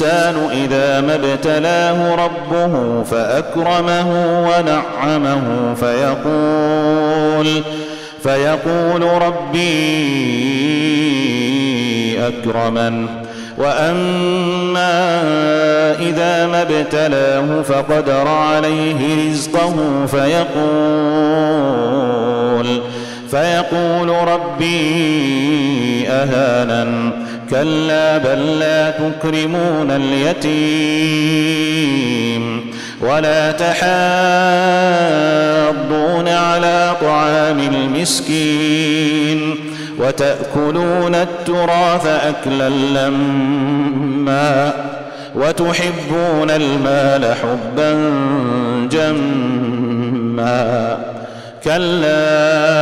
الإنسان إذا ما ابتلاه ربه فأكرمه ونعمه فيقول فيقول ربي أكرمن وأما إذا ما ابتلاه فقدر عليه رزقه فيقول فيقول ربي اهانن كلا بل لا تكرمون اليتيم. ولا تحاضون على طعام المسكين. وتأكلون التراث اكلا لما وتحبون المال حبا جما. كلا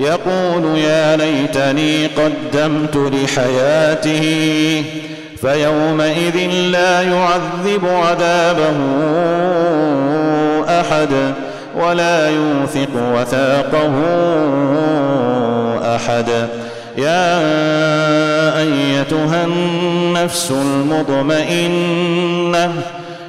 يقول يا ليتني قدمت لحياته فيومئذ لا يعذب عذابه أحد ولا يوثق وثاقه أحد. يا أيتها النفس المطمئنة